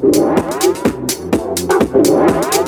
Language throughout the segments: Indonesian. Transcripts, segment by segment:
Thank you.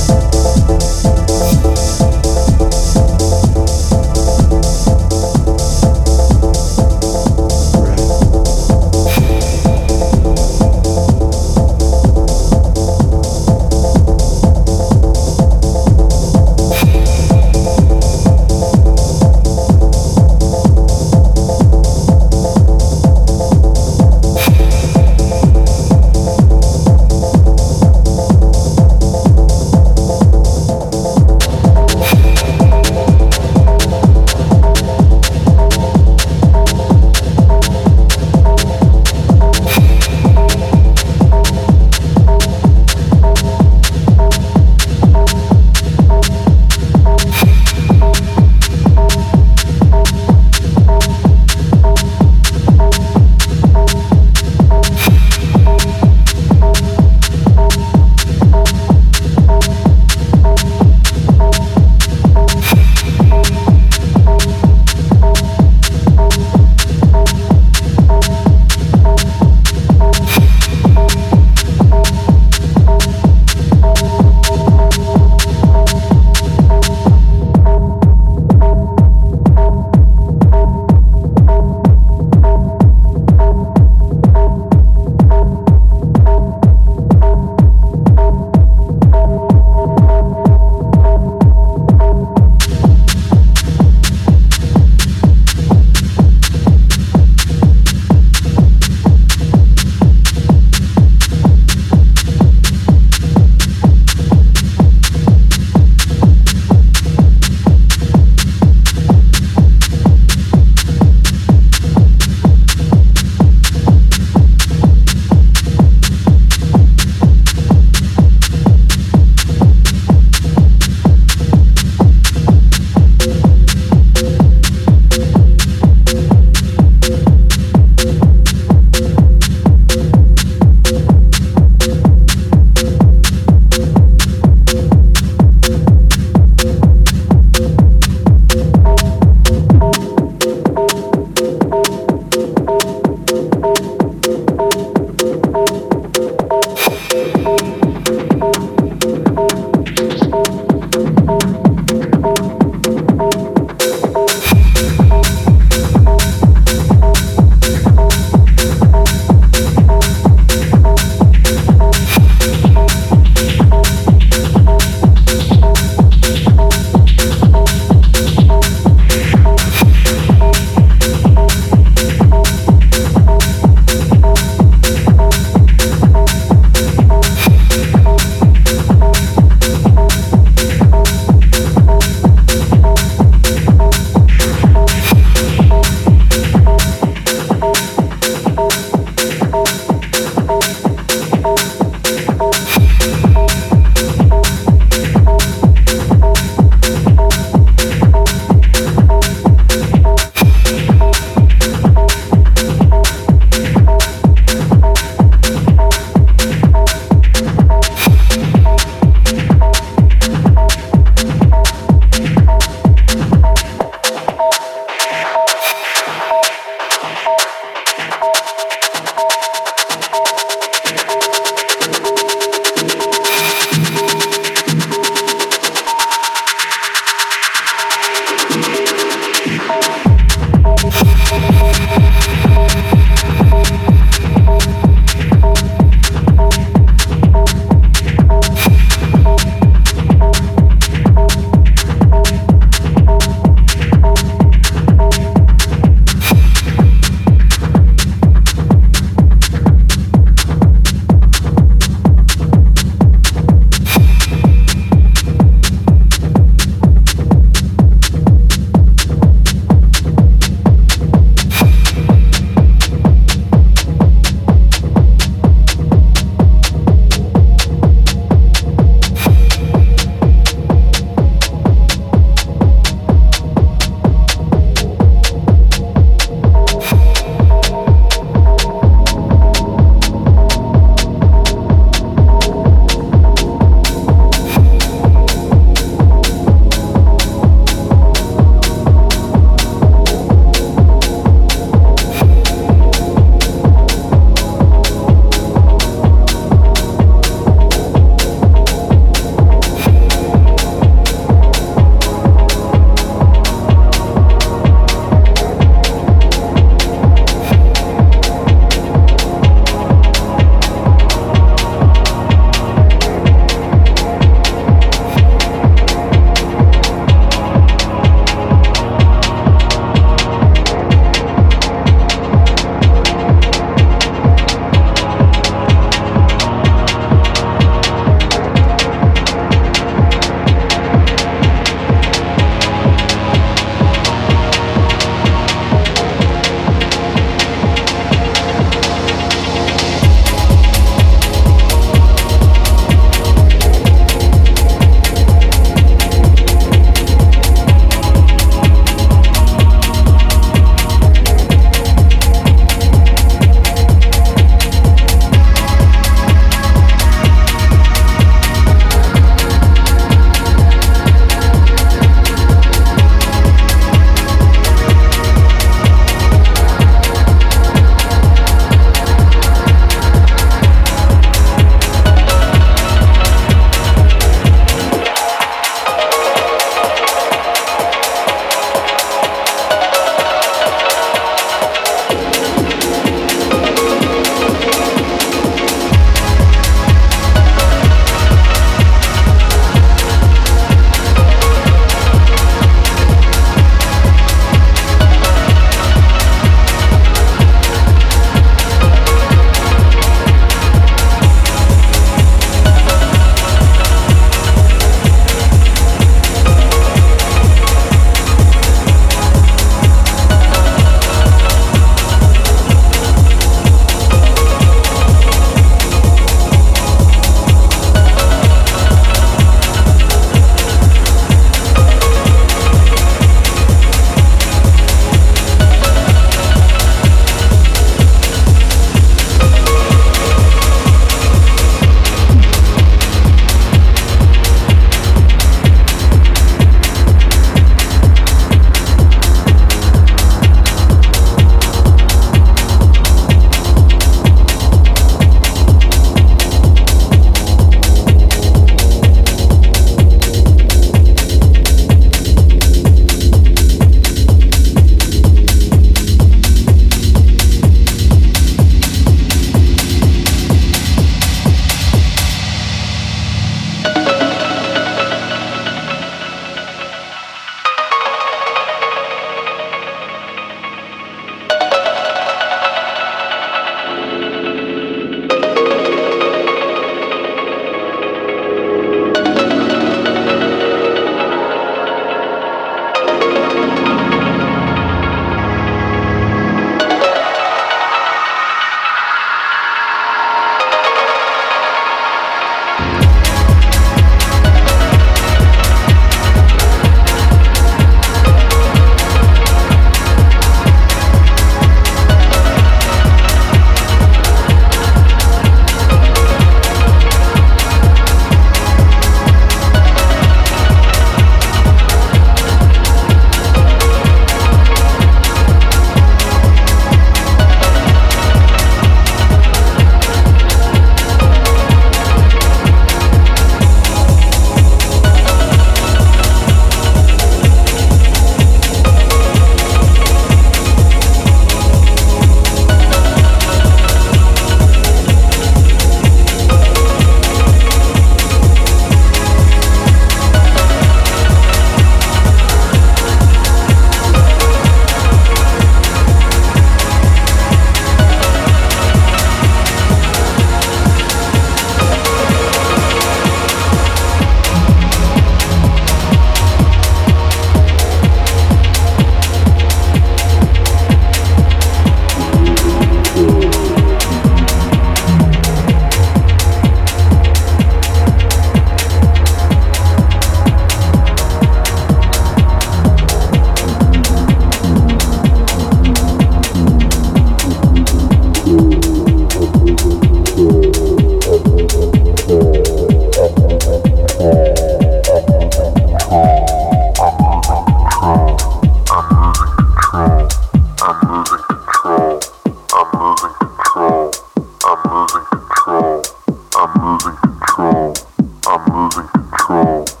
I'm losing control.